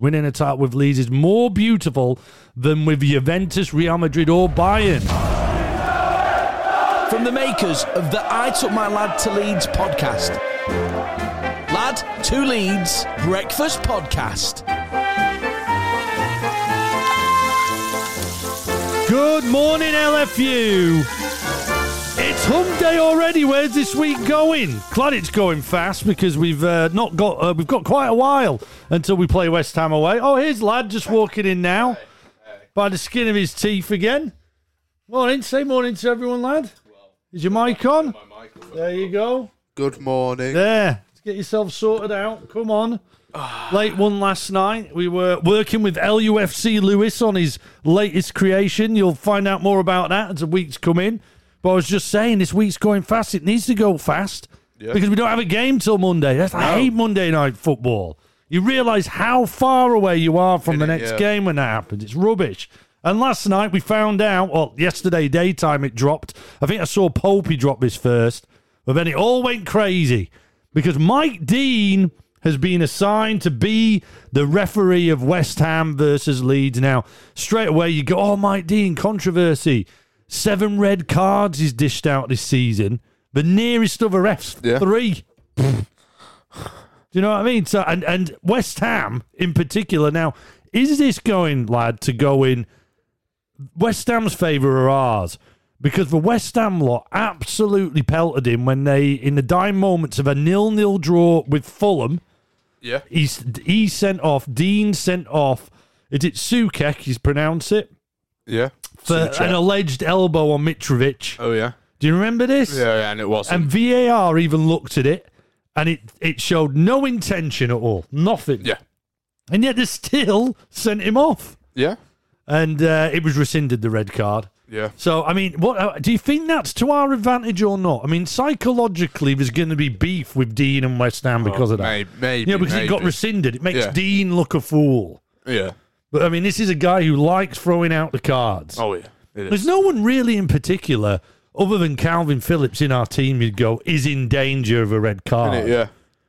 Winning a title with Leeds is more beautiful than with Juventus, Real Madrid, or Bayern. From the makers of the I Took My Lad to Leeds podcast. Lad to Leeds Breakfast Podcast. Good morning, LFU. It's Hump Day already. Where's this week going? Glad it's going fast because we've uh, not got uh, we've got quite a while until we play West Ham away. Oh, here's lad just walking in now by the skin of his teeth again. Morning, say morning to everyone, lad. Is your mic on? There you go. Good morning. There. Let's get yourself sorted out. Come on. Late one last night. We were working with LUFC Lewis on his latest creation. You'll find out more about that as the weeks come in. But I was just saying, this week's going fast. It needs to go fast because we don't have a game till Monday. That's, I hate Monday night football. You realise how far away you are from the Innit, next yeah. game when that happens. It's rubbish. And last night we found out, well, yesterday daytime it dropped. I think I saw Popey drop this first. But then it all went crazy because Mike Dean has been assigned to be the referee of West Ham versus Leeds. Now, straight away you go, oh, Mike Dean, controversy. Seven red cards he's dished out this season. The nearest other refs, Yeah. three. Do you know what I mean? So, and, and West Ham in particular. Now, is this going, lad, to go in West Ham's favour or ours? Because the West Ham lot absolutely pelted him when they, in the dying moments of a nil-nil draw with Fulham, Yeah. he's he sent off. Dean sent off. Is it Sukek? He's pronounced it Yeah. For an alleged elbow on Mitrovic. Oh yeah. Do you remember this? Yeah, yeah, and it wasn't. And VAR even looked at it, and it it showed no intention at all, nothing. yeah. And yet they still sent him off, Yeah. and uh, it was rescinded the red card. Yeah. So I mean, what uh, do you think that's to our advantage or not? I mean, psychologically, there's going to be beef with Dean and West Ham because of that. Maybe, maybe. you know, because it got maybe. rescinded. It makes Yeah. Dean look a fool. Yeah. But I mean, this is a guy who likes throwing out the cards. Oh yeah. It There's no one really in particular, other than Calvin Phillips in our team, you'd go, is in danger of a red card. Innit? Yeah.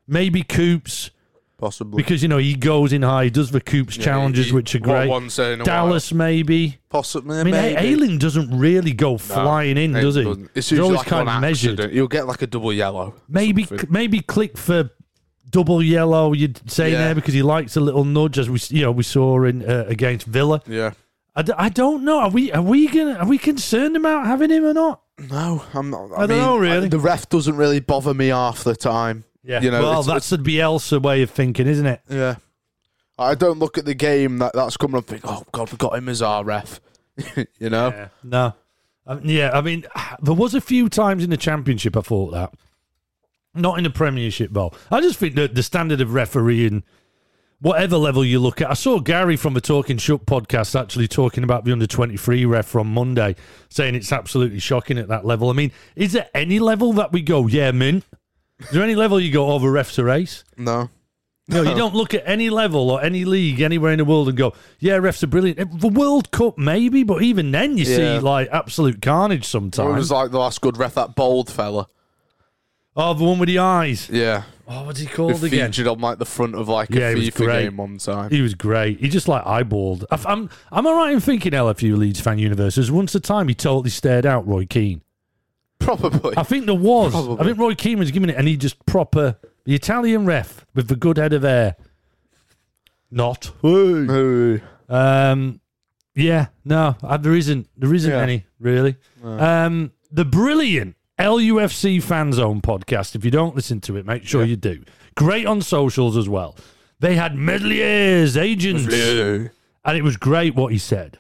Maybe Coops, Possibly. because, you know, he goes in high, he does the Coops challenges, he- which are what great. a Dallas, maybe. Possibly. I mean, maybe. Ayling doesn't really go flying in, does he? doesn't. It's He's usually always like kind on of measured. accident. You'll get like a double yellow. Maybe Something. maybe Klich for double yellow. You'd say Yeah. there because he likes a little nudge, as we you know we saw in uh, against Villa. Yeah. I, d- I don't know. Are we are we gonna are we concerned about having him or not? No, I'm not. I, I don't mean, know, really. The ref doesn't really bother me half the time. Yeah. You know, well, it's- that's the Bielsa way of thinking, isn't it? Yeah. I don't look at the game that that's coming up and think, oh, God, we got him as our ref. you know? No. Um, yeah, I mean, there was a few times in the championship I thought that. Not in the Premiership, though. I just think that the standard of refereeing, whatever level you look at, I saw Gary from the Talking Shook podcast actually talking about the under 23 ref from Monday, saying it's absolutely shocking at that level. I mean, is there any level that we go, yeah, mint? Is there any level you go oh, over refs a race? No. No, you don't look at any level or any league anywhere in the world and go, yeah, refs are brilliant. The World Cup, maybe, but even then you Yeah. see like absolute carnage sometimes. It was like the last good ref, that bold fella. Oh, the one with the eyes. Yeah. Oh, what's he Who called again? featured on like the front of like Yeah, a he was FIFA great. game one time. He was great. He just like eyeballed. I- I'm, am I right in thinking LFU Leeds fan universe? There's once a time he totally stared out Roy Keane. Probably. I think there was. Probably. I think Roy Keane was giving it, and he just proper the Italian ref with the good head of hair. Not. Ooh. Um, yeah, no, uh, there isn't. There isn't Yeah. any really. Um, the brilliant LUFC Fan Zone podcast. If you don't listen to it, make sure you do. Great on socials as well. They had Meslier's agents, Ooh. and it was great what he said.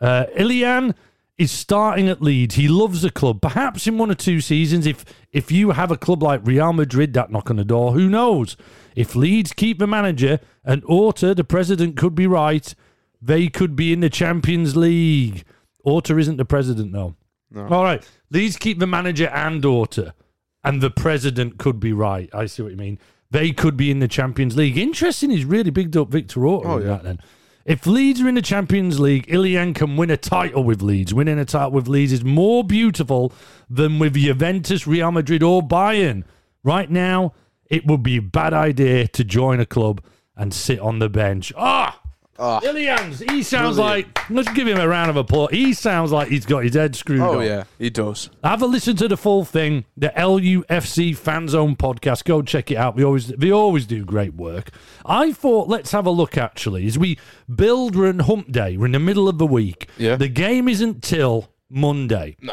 Uh, Illan is starting at Leeds. He loves the club. Perhaps in one or two seasons, if if you have a club like Real Madrid that knock on the door, who knows? If Leeds keep the manager and Orta, the president, could be right, they could be in the Champions League. Orta isn't the president, though. All right. Leeds keep the manager and Orta, and the president could be right. I see what you mean. They could be in the Champions League. Interesting, he's really bigged up Victor Orta. Oh, yeah. that then. If Leeds are in the Champions League, Illan can win a title with Leeds. Winning a title with Leeds is more beautiful than with Juventus, Real Madrid, or Bayern. Right now, it would be a bad idea to join a club and sit on the bench. Ah! Ah. Illan's, he sounds Brilliant. like, let's give him a round of applause. He sounds like he's got his head screwed Oh on. yeah, he does. Have a listen to the full thing, the LUFC Fan Zone podcast. Go check it out. We always they always do great work. I thought let's have a look actually as we build. We're in Hump Day. We're in the middle of the week. Yeah. The game isn't till Monday. No.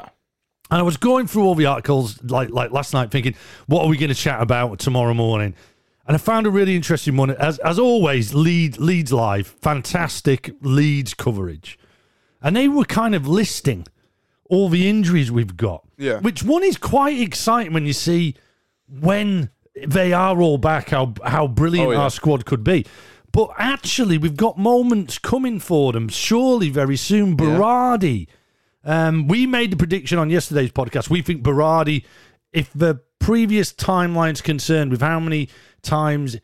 And I was going through all the articles like like last night, thinking, what are we going to chat about tomorrow morning? And I found a really interesting one. As as always, Lead Leeds Live, fantastic Leeds coverage, and they were kind of listing all the injuries we've got. Yeah. which one is quite exciting when you see when they are all back, how how brilliant Oh, yeah. our squad could be. But actually, we've got moments coming for them. Surely, very soon, Berardi. Um, we made the prediction on yesterday's podcast. We think Berardi, if the previous timeline's concerned with how many times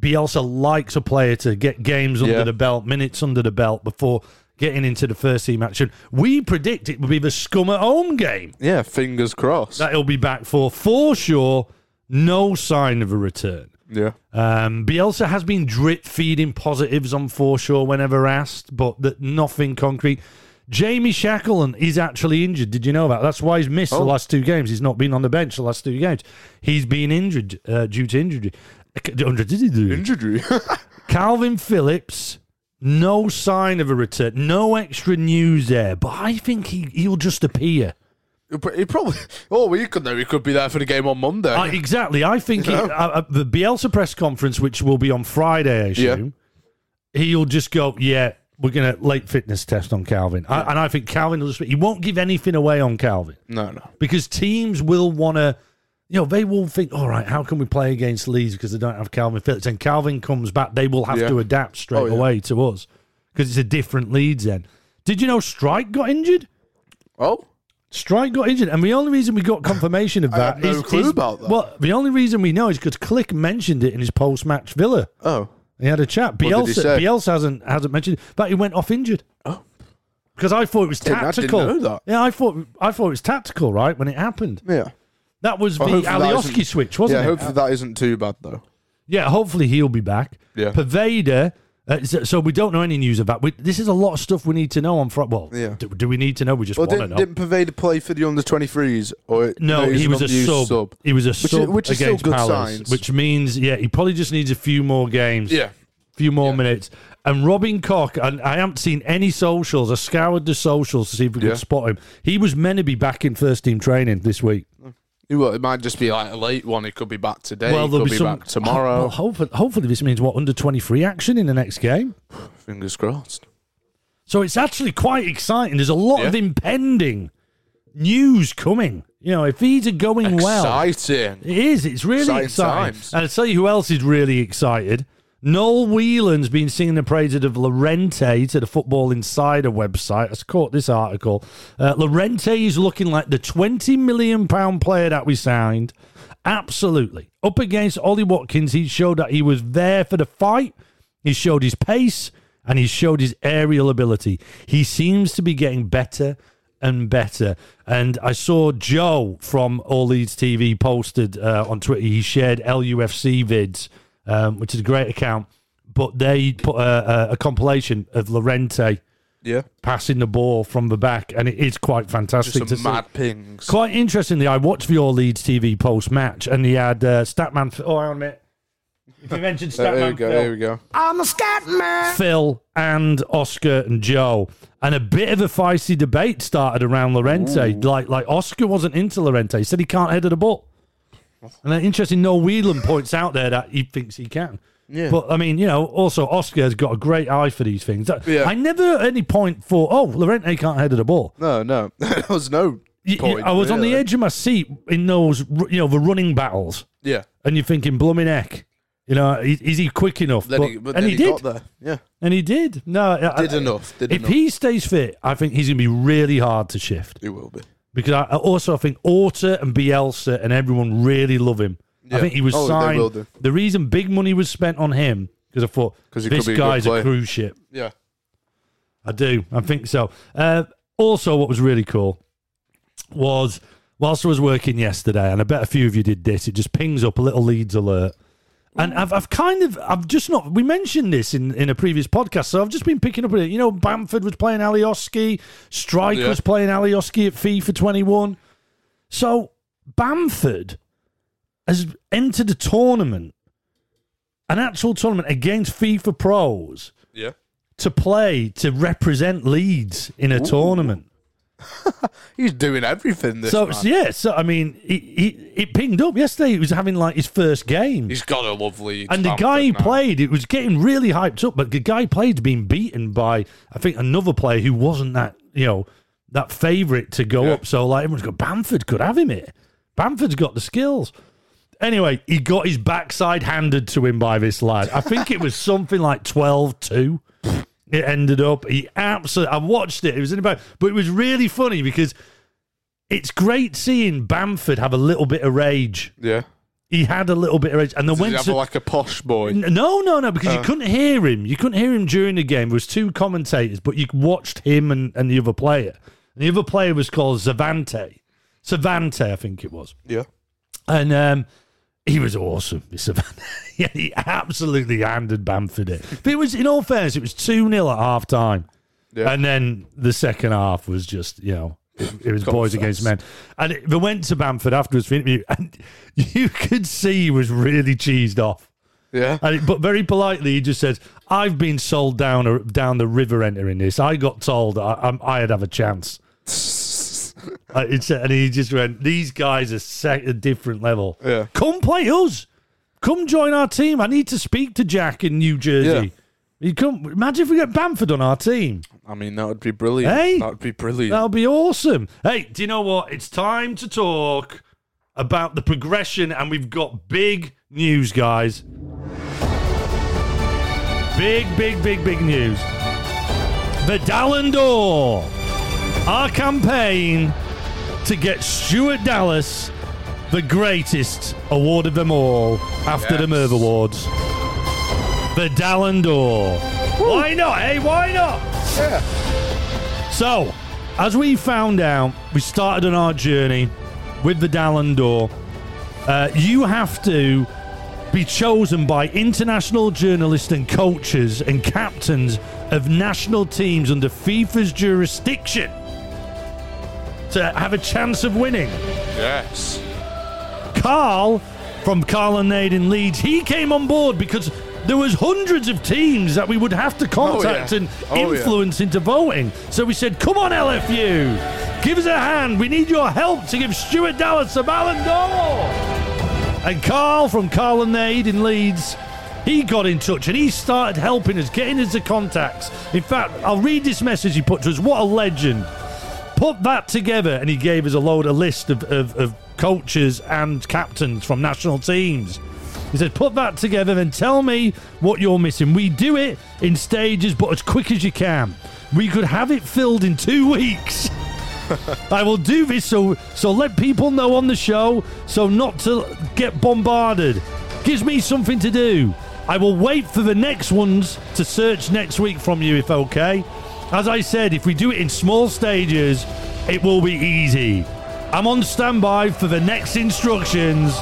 Bielsa likes a player to get games under Yeah. the belt, minutes under the belt before getting into the first team action, we predict it will be the scum at home game Yeah, fingers crossed. that he'll be back for. Forshaw, no sign of a return. yeah. Um, Bielsa has been drip feeding positives on Forshaw whenever asked, but that nothing concrete. Jamie Shackleton is actually injured. Did you know that? That's why he's missed the Oh. last two games. He's not been on the bench the last two games. He's been injured uh, due to injury. Injury. Calvin Phillips, no sign of a return. No extra news there, but I think he, he'll just appear. he probably. Oh, we could know. He could be there for the game on Monday. I, exactly. I think he, uh, uh, the Bielsa press conference, which will be on Friday, I assume, he'll just go, yeah, we're going to late fitness test on Calvin. I, and I think Calvin will just, he won't give anything away on Calvin no, no. because teams will want to, you know, they will think, all right, how can we play against Leeds because they don't have Calvin Phillips? And Calvin comes back, they will have Yeah. to adapt straight Oh, yeah. away to us because it's a different Leeds then. Did you know Struijk got injured? Oh, Struijk got injured, and the only reason we got confirmation of that had no is- clue is- about that. Well, the only reason we know is because Klich mentioned it in his post-match Villa. oh, He had a chat. did he Bielsa, say? Bielsa hasn't hasn't mentioned it, but he went off injured. Oh. because I thought it was Didn't- I didn't tactical. know that. Yeah, I thought I thought it was tactical, right when it happened. yeah. That was Well, the hopefully that Alioski isn't- switch, wasn't yeah, it? hopefully that isn't too bad though. Yeah, hopefully he'll be back. Yeah. Poveda. Uh, so, so we don't know any news of that. We, this is a lot of stuff we need to know on front. Well, Yeah. do, do we need to know? We just Well, want didn't, know. didn't Poveda play for the under 23s? Or No, he was a unused sub. He was a is- sub which is still against good Palace, signs. which means yeah, he probably just needs a few more games, Yeah. A few more Yeah. minutes. And Robin Koch, and I haven't seen any socials. I scoured the socials to see if we could Yeah. spot him. He was meant to be back in first team training this week. Well, it might just be like a late one. He could be back today. well, he there'll could be, be, some back tomorrow. Oh, well, hopefully, hopefully, this means what under twenty three action in the next game. Fingers crossed. So it's actually quite exciting. There's a lot Yeah. of impending news coming. You know, if these are going well, Exciting. It is. It's really Exciting exciting. And I'll tell you who else is really excited. Noel Whelan's been singing the praises of Llorente to the Football Insider website. I caught this article. Uh, Llorente is looking like the £20 million player that we signed. Absolutely. Up against Ollie Watkins, he showed that he was there for the fight. He showed his pace and he showed his aerial ability. He seems to be getting better and better. And I saw Joe from All Leeds TV posted uh, on Twitter. He shared LUFC vids, um, which is a great account. But they put a, a, a compilation of Llorente Yeah. passing the ball from the back, and it is quite Just fantastic to some see. mad pings. Quite interestingly, I watched the All Leeds TV post match, and he had uh, Statman. Oh, hang on a minute. If you mentioned Uh, here we Statman go. Phil, Here we go. I'm a scat man. Phil and Oscar and Joe, and a bit of a feisty debate started around Llorente. Like, like Oscar wasn't into Llorente. He said he can't head of the ball. And interesting, Noel Whelan points out there that he thinks he can. Yeah. But I mean, you know, also Oscar has got a great eye for these things. Yeah. I never at any point thought, oh, Llorente can't head of the ball. No, no. there was no point. I was on the edge of my seat in those, you know, the running battles, Yeah. and you're thinking, blooming heck, you know, is, is he quick enough? Then But- he, but and he, he, did, got there. Yeah. and he did. No, Did I- enough. Did If enough. he stays fit, I think he's going to be really hard to shift he will be. Because I, I also think Orta and Bielsa and everyone really love him. I Yeah. think he was Oh, they signed. will do. The reason big money was spent on him because I thought 'Cause he could this be a good guy's a player. cruise ship. Yeah. I do. I think so. Uh, also, what was really cool was whilst I was working yesterday, and I bet a few of you did this, it just pings up a little Leeds alert. And I've, I've kind of, I've just not, we mentioned this in, in a previous podcast, so I've just been picking up on it. You know, Bamford was playing Alioski, Struijk Yeah. was playing Alioski at FIFA 21. So Bamford has entered a tournament, an actual tournament against FIFA pros Yeah. to play, to represent Leeds in a tournament. He's doing everything. This So, man. so, yeah, so I mean, he, he, it pinged up yesterday. He was having like his first game. he's got a lovely. And the guy he played, it was getting really hyped up, but the guy he played being beaten by, I think, another player who wasn't that, you know, that favourite to go Yeah. up. So, like, everyone's got Bamford could have him here. Bamford's got the skills. Anyway, he got his backside handed to him by this lad. I think it was something like 12 2. It ended up. He absolutely. I watched it. It was in about, but it was really funny because it's great seeing Bamford have a little bit of rage. Yeah. He had a little bit of rage, and then Does went he have to, like a posh boy? No, no, no, because you Oh. couldn't hear him. You couldn't hear him during the game. There was two commentators, but you watched him and, and the other player. And the other player was called Zavante. Savante, I think it was. Yeah. And um, he was awesome, Savante. yeah, he absolutely handed Bamford it. But it was, in all fairness, it was 2 0 at half time. Yeah. And then the second half was just, you know, it, it was boys against men. And it, they went to Bamford afterwards for interview, and you could see he was really cheesed off. Yeah. And, but very politely, he just says, "I've been sold down down the river entering this. I got told I, I'm, I'd have a chance." Uh, it's, and he just went, "These guys are set a different level. Yeah. Come play us. Come join our team. I need to speak to Jack in New Jersey. You come. Imagine if we get Bamford on our team. I mean, that would be brilliant. Hey. That would be brilliant. That'll be awesome. Hey, do you know what? It's time to talk about the progression, and we've got big news, guys. Big, big, big, big news. The Dallon d'Or, our campaign to get Stuart Dallas the greatest award of them all after the Merv Awards. The Dallon d'Or. Why not? Hey, why not? yeah. So, as we found out, we started on our journey with the Dallon d'Or. Uh, you have to be chosen by international journalists and coaches and captains of national teams under FIFA's jurisdiction to have a chance of winning. Yes. Carl from Carl and Nade in Leeds, he came on board because there was hundreds of teams that we would have to oh, contact yeah. and Oh, yeah. influence into voting. So we said, come on, LFU, give us a hand. We need your help to give Stuart Dallas a Ballon d'Or. And Carl from Carl and Nade in Leeds, he got in touch and he started helping us, getting us the contacts. In fact, I'll read this message he put to us. What a legend put that together and he gave us a load of list of, of, of coaches and captains from national teams he said put that together and tell me what you're missing we do it in stages but as quick as you can we could have it filled in two weeks I will do this so so let people know on the show so not to get bombarded. Gives me something to do. I will wait for the next ones to search next week from you if okay. As I said, if we do it in small stages, it will be easy. I'm on standby for the next instructions.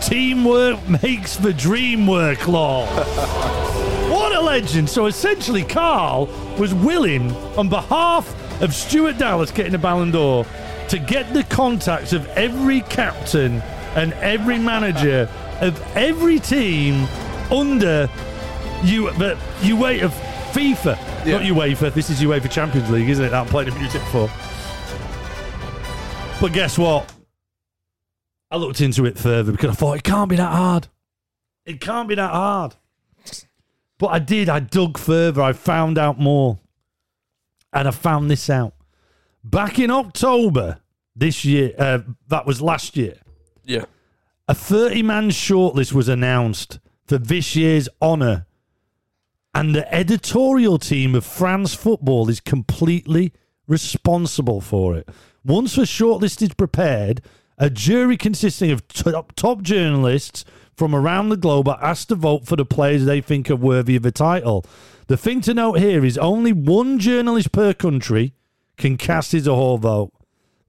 Teamwork makes the dream work, law. What a legend! So essentially, Carl was willing, on behalf of Stuart Dallas getting a Ballon d'Or, to get the contacts of every captain and every manager of every team under you, but UEFA of FIFA, Yeah. not UEFA. This is UEFA Champions League, isn't it? That I'm playing the music for. But guess what? I looked into it further because I thought it can't be that hard. It can't be that hard. But I did. I dug further. I found out more. And I found this out. Back in October this year, uh, that was last year, Yeah. a 30 man shortlist was announced for this year's honour. And the editorial team of France Football is completely responsible for it. Once the shortlist is prepared, a jury consisting of top, top journalists from around the globe are asked to vote for the players they think are worthy of the title. The thing to note here is only one journalist per country can cast his or her vote.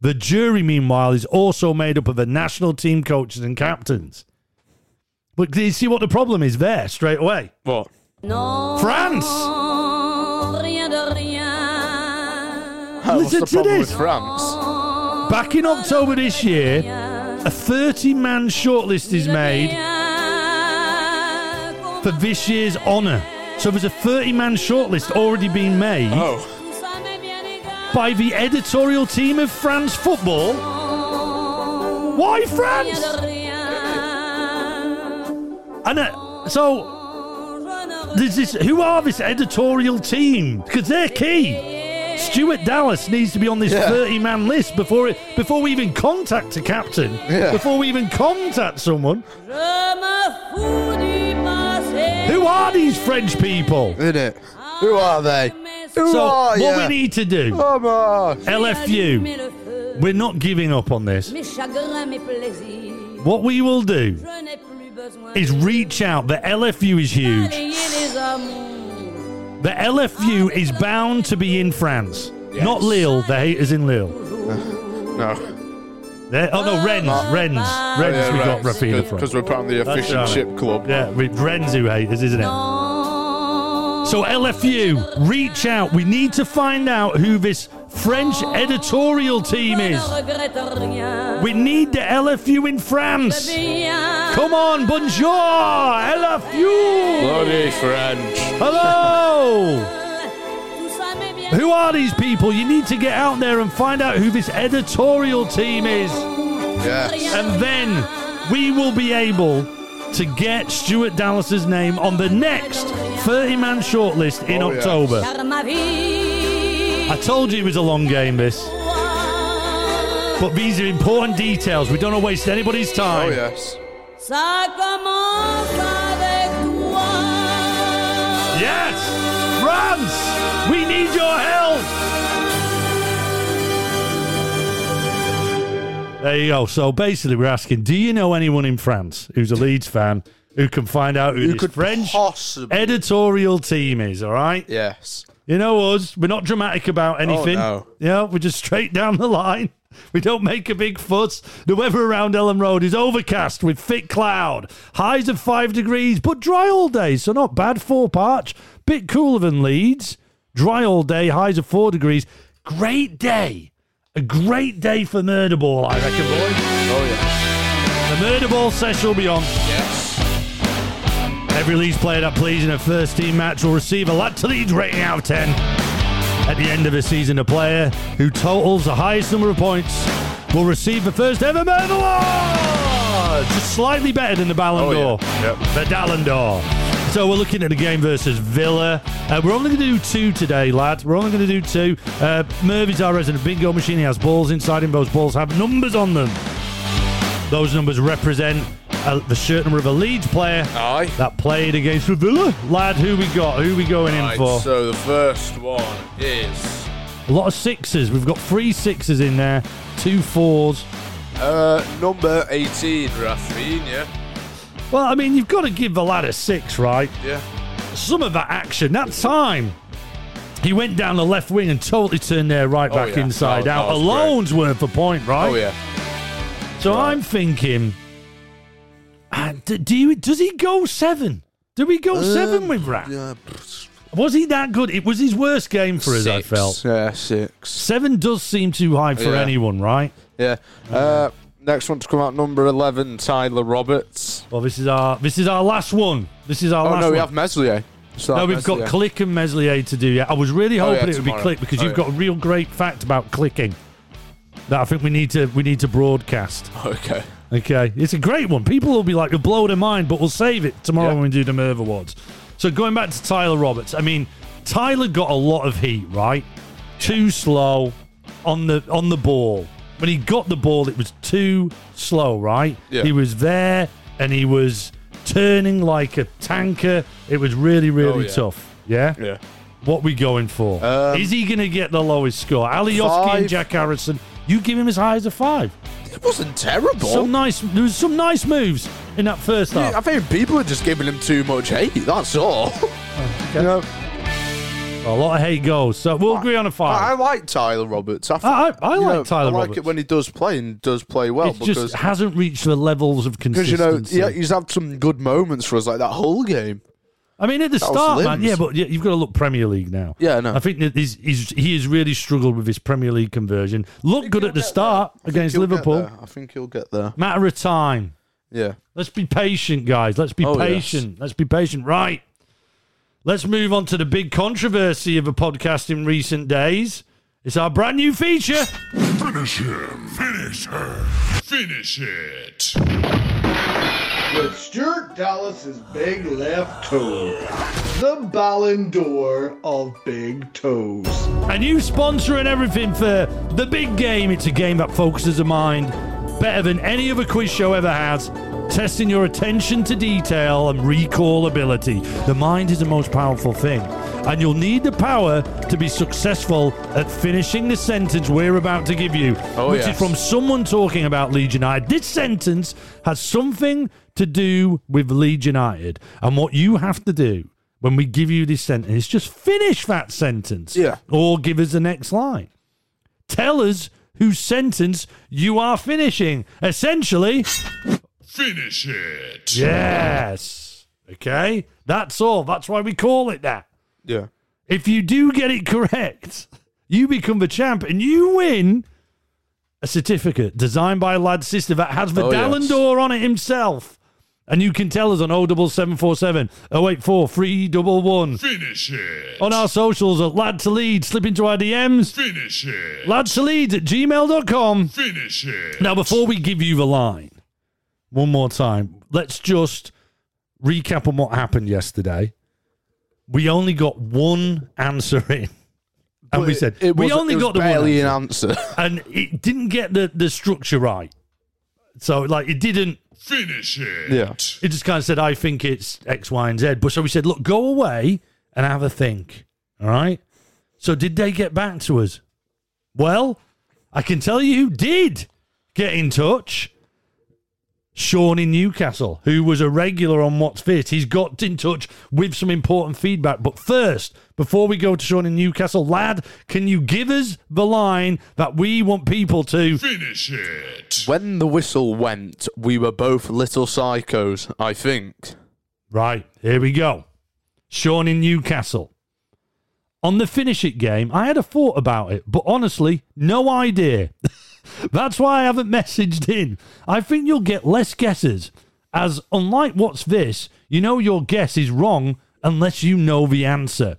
The jury, meanwhile, is also made up of the national team coaches and captains. But do you see what the problem is there straight away? What? Non, France. What's Listen the to problem this. France? Back in October this year, a 30 man shortlist is made for this year's honour. So there's a 30 man shortlist already been made Oh. by the editorial team of France Football. Why France? And uh, so, there's this, who are this editorial team? Because they're key. Stuart Dallas needs to be on this Yeah. 30 man list before it, before we even contact a captain, Yeah. before we even contact someone. Who are these French people? Isn't it? Who are they? Who So, are what ya? we need to do, Come on. LFU, we're not giving up on this. What we will do is reach out. The LFU is huge. The LFU is bound to be in France. Not Lille. The haters in Lille. No. They're- oh no, Rennes. Ah. Rennes. Rennes. we got Raphinha from. Because we're part of the right. ship club. Yeah, with Rennes who haters, isn't it? So LFU, reach out. We need to find out who this French editorial team is. We need the LFU in France. Come on, bonjour, LFU. Bloody French. Hello. Who are these people? You need to get out there and find out who this editorial team is. Yes. And then we will be able to get Stuart Dallas's name on the next 30 man shortlist in Oh, yes. I told you it was a long game, this. But these are important details. We don't want to waste anybody's time. Oh, yes. Ça commence avec toi. Yes! France! We need your help! There you go. So basically, we're asking do you know anyone in France who's a Leeds fan who can find out who, Who this could French possibly? editorial team is, all right? yes. You know us, we're not dramatic about oh, anything. no. You know, we're just straight down the line. We don't make a big fuss. The weather around Elland Road is overcast with thick cloud. Highs of five degrees, but dry all day, so not bad for Parch. Bit cooler than Leeds. Dry all day, highs of four degrees. Great day. A great day for murder ball, I reckon, boys. Oh, yeah. The murder ball session will be on. Yes. Every Leeds player that plays in a first team match will receive a lad to Leeds rating out of 10. At the end of the season, a player who totals the highest number of points will receive the first ever Murder Award! Just slightly better than the Ballon Oh, d'Or. yeah. Yep. The Dallon d'Or. So we're looking at the game versus Villa. Uh, we're only going to do two today, lads. We're only going to do two. Uh, Merv is our resident bingo machine. He has balls inside him. Those balls have numbers on them. Those numbers represent uh, the shirt number of a Leeds player Aye. that played against the Villa. Lad, who we got? Who we going in Right, for? so the first one is A lot of sixes. We've got three sixes in there, two fours. uh, number 18, Raphinha. Well, I mean, you've got to give the lad a six, right? Yeah. Some of that action, that time. He went down the left wing and totally turned their right Oh, back yeah. inside That- out. that was Alone's worth a point, right? Oh, yeah. So I'm thinking, uh, d- do you, does he go seven? Do we go seven with Rat? Um, Yeah. Was he that good? It was his worst game for us, I Six. felt. Yeah, six. Seven does seem too high for Yeah. anyone, right? Yeah. Uh, next one to come out, number 11, Tyler Roberts. Well, this is our this is our last one. This is our Oh, last no, one. we have Meslier. Still no, we've got Meslier. Klich and Meslier to do. Yeah, I was really Oh, hoping yeah, it would be tomorrow. Klich because Oh, you've yeah. got a real great fact about clicking that I think we need to we need to broadcast. Okay. Okay, it's a great one. People will be like, "You'll blow their mind," but we'll save it tomorrow Yeah. when we do the Merv Awards. So going back to Tyler Roberts, I mean, Tyler got a lot of heat, right? Too slow on the on the ball. When he got the ball, it was too slow, right? Yeah. He was there and he was turning like a tanker. It was really, really Oh, yeah. tough. Yeah. Yeah. What we going for? Um, Is he going to get the lowest score? Alioski and. Jack Harrison. You give him as high as a five. It wasn't terrible. Some nice. There was some nice moves in that first half. I think people are just giving him too much hate. That's all. You know, oh, A lot of hate goes. So we'll agree on a I, I five. like Tyler Roberts. I, think- I, I, I you like know, Tyler I like Roberts. it when he does play and does play well it because just hasn't reached the levels of because you consistency. know yeah, he's had some good moments for us like that whole game. I mean, at the That was start, man. limbs. Yeah, but yeah, you've got to look Premier League now. Yeah, I know. I think that he's, he's, he has really struggled with his Premier League conversion. Looked good at the start against He'll get Liverpool. there. I think he'll get there. Matter of time. Yeah. Let's be patient, guys. Let's be Oh, yes. patient. Let's be patient. Right. Let's move on to the big controversy of a podcast in recent days. It's our brand new feature. Finish him. Finish her. Finish it. With Stuart Dallas's big left toe. The Ballon d'Or of big toes. A new sponsor and everything for the big game. It's a game that focuses the mind better than any other quiz show ever has, testing your attention to detail and recall ability. The mind is the most powerful thing, and you'll need the power to be successful at finishing the sentence we're about to give you, Oh, which is from someone talking about Leeds United. This sentence has something to do with Leeds United, and what you have to do. When we give you this sentence, is just finish that sentence Yeah. or give us the next line. Tell us whose sentence you are finishing. Essentially, Finish it. yes. Okay? That's all. That's why we call it that. Yeah. If you do get it correct, you become the champ and you win a certificate designed by a lad's sister that has the Oh, Dallon yes. on it himself. And you can tell us on 07747 084 311 Finish it. on our socials at Lad to Lead. Slip into our DMs. Finish it. Lad to Lead at gmail.com. Finish it. Now, before we give you the line, one more time, let's just recap on what happened yesterday. We only got one answer in. And we said, it we was, only it was got the one barely answer. an answer. And it didn't get the, the structure right. So, like, it didn't, Finish it. Yeah. it just kind of said, I think it's X, Y, and Z. But so we said, look, go away and have a think. All right. So did they get back to us? Well, I can tell you who did get in touch. Sean in Newcastle, who was a regular on What's Fit. He's got in touch with some important feedback. But first, before we go to Sean in Newcastle, lad, can you give us the line that we want people to? Finish it. When the whistle went, we were both little psychos, I think. Right, here we go. Sean in Newcastle. On the finish it game, I had a thought about it, but honestly, no idea. That's why I haven't messaged in. I think you'll get less guesses, as unlike what's this, you know your guess is wrong unless you know the answer.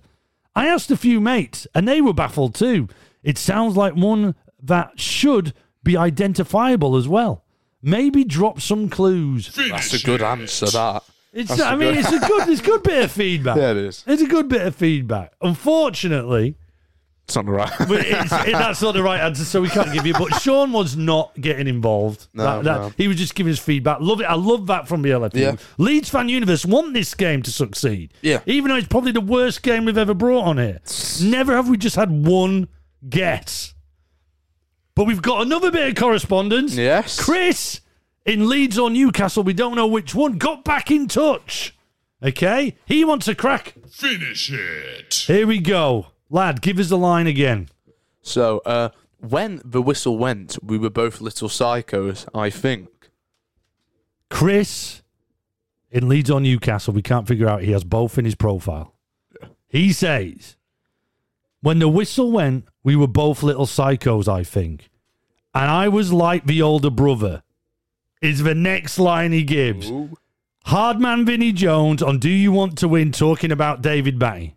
I asked a few mates, and they were baffled too. It sounds like one that should be identifiable as well. Maybe drop some clues. Finish That's a good it. answer, that. It's, That's I a mean, good- it's a good, it's a good bit of feedback. Yeah, it is. It's a good bit of feedback. Unfortunately, It's not the right. but it, that's not the right answer, so we can't give you. But Sean was not getting involved. No, That- that- no. He was just giving his feedback. Love it. I love that from the LFU. Yeah. Leeds Fan Universe want this game to succeed. Yeah. Even though it's probably the worst game we've ever brought on here. Never have we just had one guess. But we've got another bit of correspondence. Yes. Chris in Leeds or Newcastle, we don't know which one, got back in touch. Okay? He wants a crack. Finish it. Here we go. Lad, give us the line again. So, uh, when the whistle went, we were both little psychos, I think. Chris in Leeds or Newcastle, we can't figure out. He has both in his profile. He says, when the whistle went, we were both little psychos, I think. And I was like the older brother, is the next line he gives. Hardman Vinnie Jones on Do You Want to Win talking about David Batty.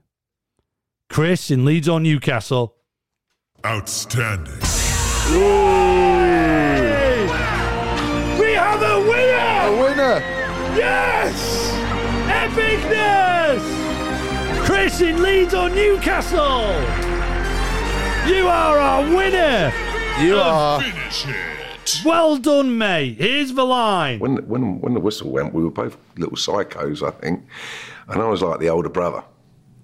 Chris in Leeds or Newcastle. Outstanding. We have a winner! A winner! Yes! Epicness! Chris in Leeds or Newcastle! You are our winner! You are. Finish it. Well done, mate. Here's the line. When when when the whistle went, we were both little psychos, I think, and I was like the older brother,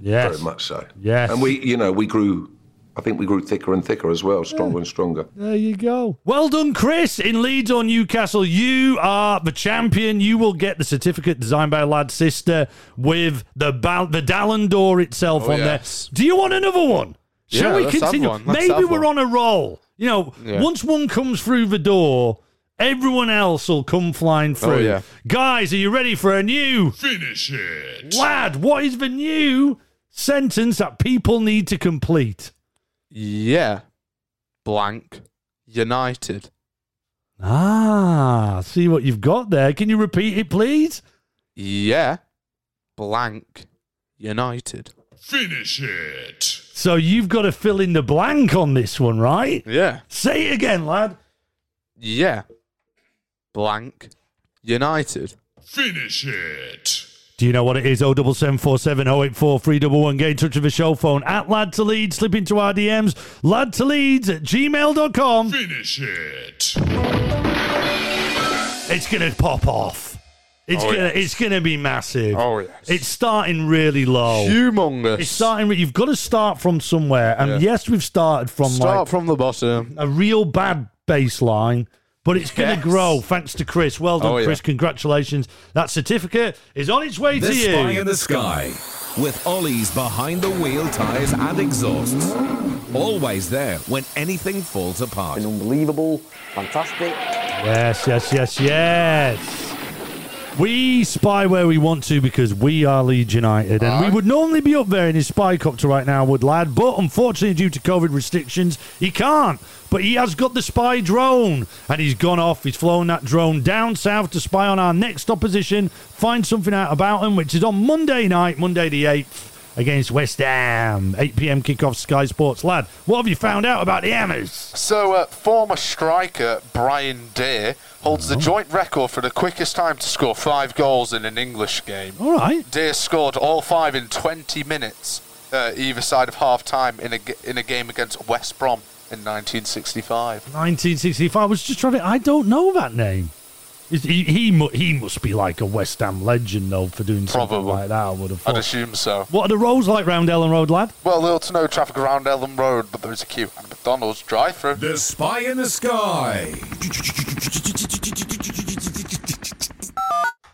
Yes. very much so. Yes. And we, you know, we grew I think we grew thicker and thicker as well, stronger and stronger. There you go. Well done, Chris, in Leeds or Newcastle. You are the champion. You will get the certificate designed by a lad's sister with the Bal- the Dallon d'Or itself Oh, on yes. there. Do you want another one? Shall Yeah, we let's have continue? one. Let's Maybe have we're one. on a roll. You know, Yeah. once one comes through the door, everyone else will come flying oh, through. Oh, yeah. Guys, are you ready for a new Finish it. lad? What is the new sentence that people need to complete? Yeah. Blank. United. Ah, see what you've got there. Can you repeat it, please? Yeah. Blank. United. Finish it. So you've got to fill in the blank on this one, right? Yeah. Say it again, lad. Yeah. Blank. United. Finish it. Do you know what it is? 07747 084 311. Get in touch with the show phone at Lad to Leeds. Slip into our DMs. Lad to Leeds at gmail.com. Finish it. It's going to pop off. It's Oh, gonna, yes. it's gonna be massive. Oh, yes. It's starting really low. Humongous. It's starting. You've got to start from somewhere, and Yeah. yes, we've started from Start like from the bottom. a real bad baseline, but it's going to Yes. grow thanks to Chris. Well done, Oh, yeah. Chris. Congratulations. That certificate is on its way The to Spy you. in the Sky with Ollie's behind the wheel tyres and exhausts. Always there when anything falls apart. unbelievable, fantastic. Yes, yes, yes, yes. We spy where we want to because we are Leeds United, and we would normally be up there in his spy copter right now, would lad, but unfortunately, due to COVID restrictions, he can't. But he has got the spy drone, and he's gone off. He's flown that drone down south to spy on our next opposition, find something out about him, which is on Monday night, Monday the eighth. Against West Ham, 8 p.m. kickoff, Sky Sports. Lad, what have you found out about the Hammers? So, uh, former striker Brian Dear holds the joint record for the quickest time to score five goals in an English game. All right. Dear scored all five in 20 minutes, uh, either side of half time, in a, in a game against West Brom in 1965. 1965. I was just trying to. I don't know that name. Is- He he, mu- he must be like a West Ham legend though for doing something like that. I would have I'd assume so. What are the roads like round Elland Road, lad? Well, little to no traffic around Elland Road, but there's a queue at McDonald's drive-through. The Spy in the Sky.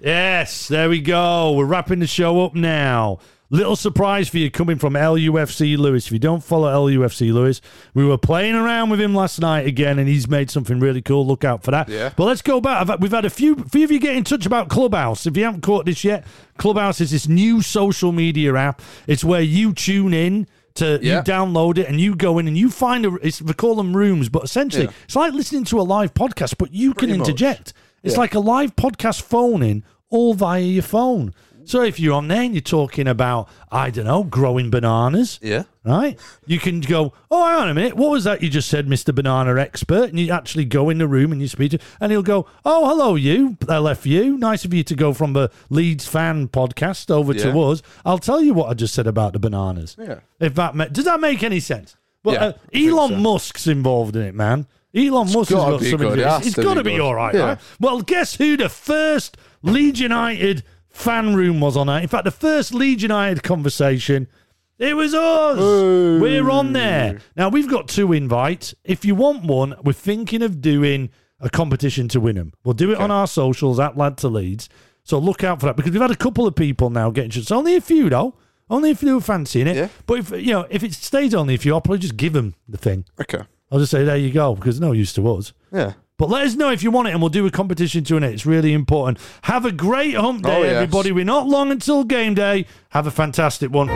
Yes, there we go. We're wrapping the show up now. Little surprise for you coming from LUFC Lewis. If you don't follow LUFC Lewis, we were playing around with him last night again, and he's made something really cool. Look out for that. Yeah. But let's go back. I've- We've had a few, few of you get in touch about Clubhouse. If you haven't caught this yet, Clubhouse is this new social media app. It's where you tune in. To Yeah. you download it and you go in and you find a it's we call them rooms, but essentially Yeah. it's like listening to a live podcast, but you can Pretty much. interject. It's Yeah. like a live podcast phone in all via your phone. So if you're on there and you're talking about, I don't know, growing bananas, Yeah. right? You can go, oh, hang on a minute. What was that you just said, Mr. Banana Expert? And you actually go in the room and you speak to, and he'll go, oh, hello, you, LFU. Nice of you to go from the Leeds fan podcast over to us. I'll tell you what I just said about the bananas. Yeah. If that ma- does that make any sense? But Yeah, uh, Elon so. Musk's involved in it, man. Elon Musk has got something good. to do. It has It's, got to be be all right, Yeah. right? Well, guess who the first Leeds United fan room was on? In fact, the first Leeds United conversation. It was us. We're on there. Now, we've got two invites. If you want one, we're thinking of doing a competition to win them. We'll do it on our socials at Lad to Leeds. So look out for that because we've had a couple of people now getting It's only a few, though. Only if you are fancying it. Yeah. But if you know, if it stays only a few, I'll probably just give them the thing. Okay. I'll just say there you go because no use to us. Yeah. But let us know if you want it, and we'll do a competition to it. It's really important. Have a great hump oh, day, Oh, yes. everybody. We're not long until game day. Have a fantastic one.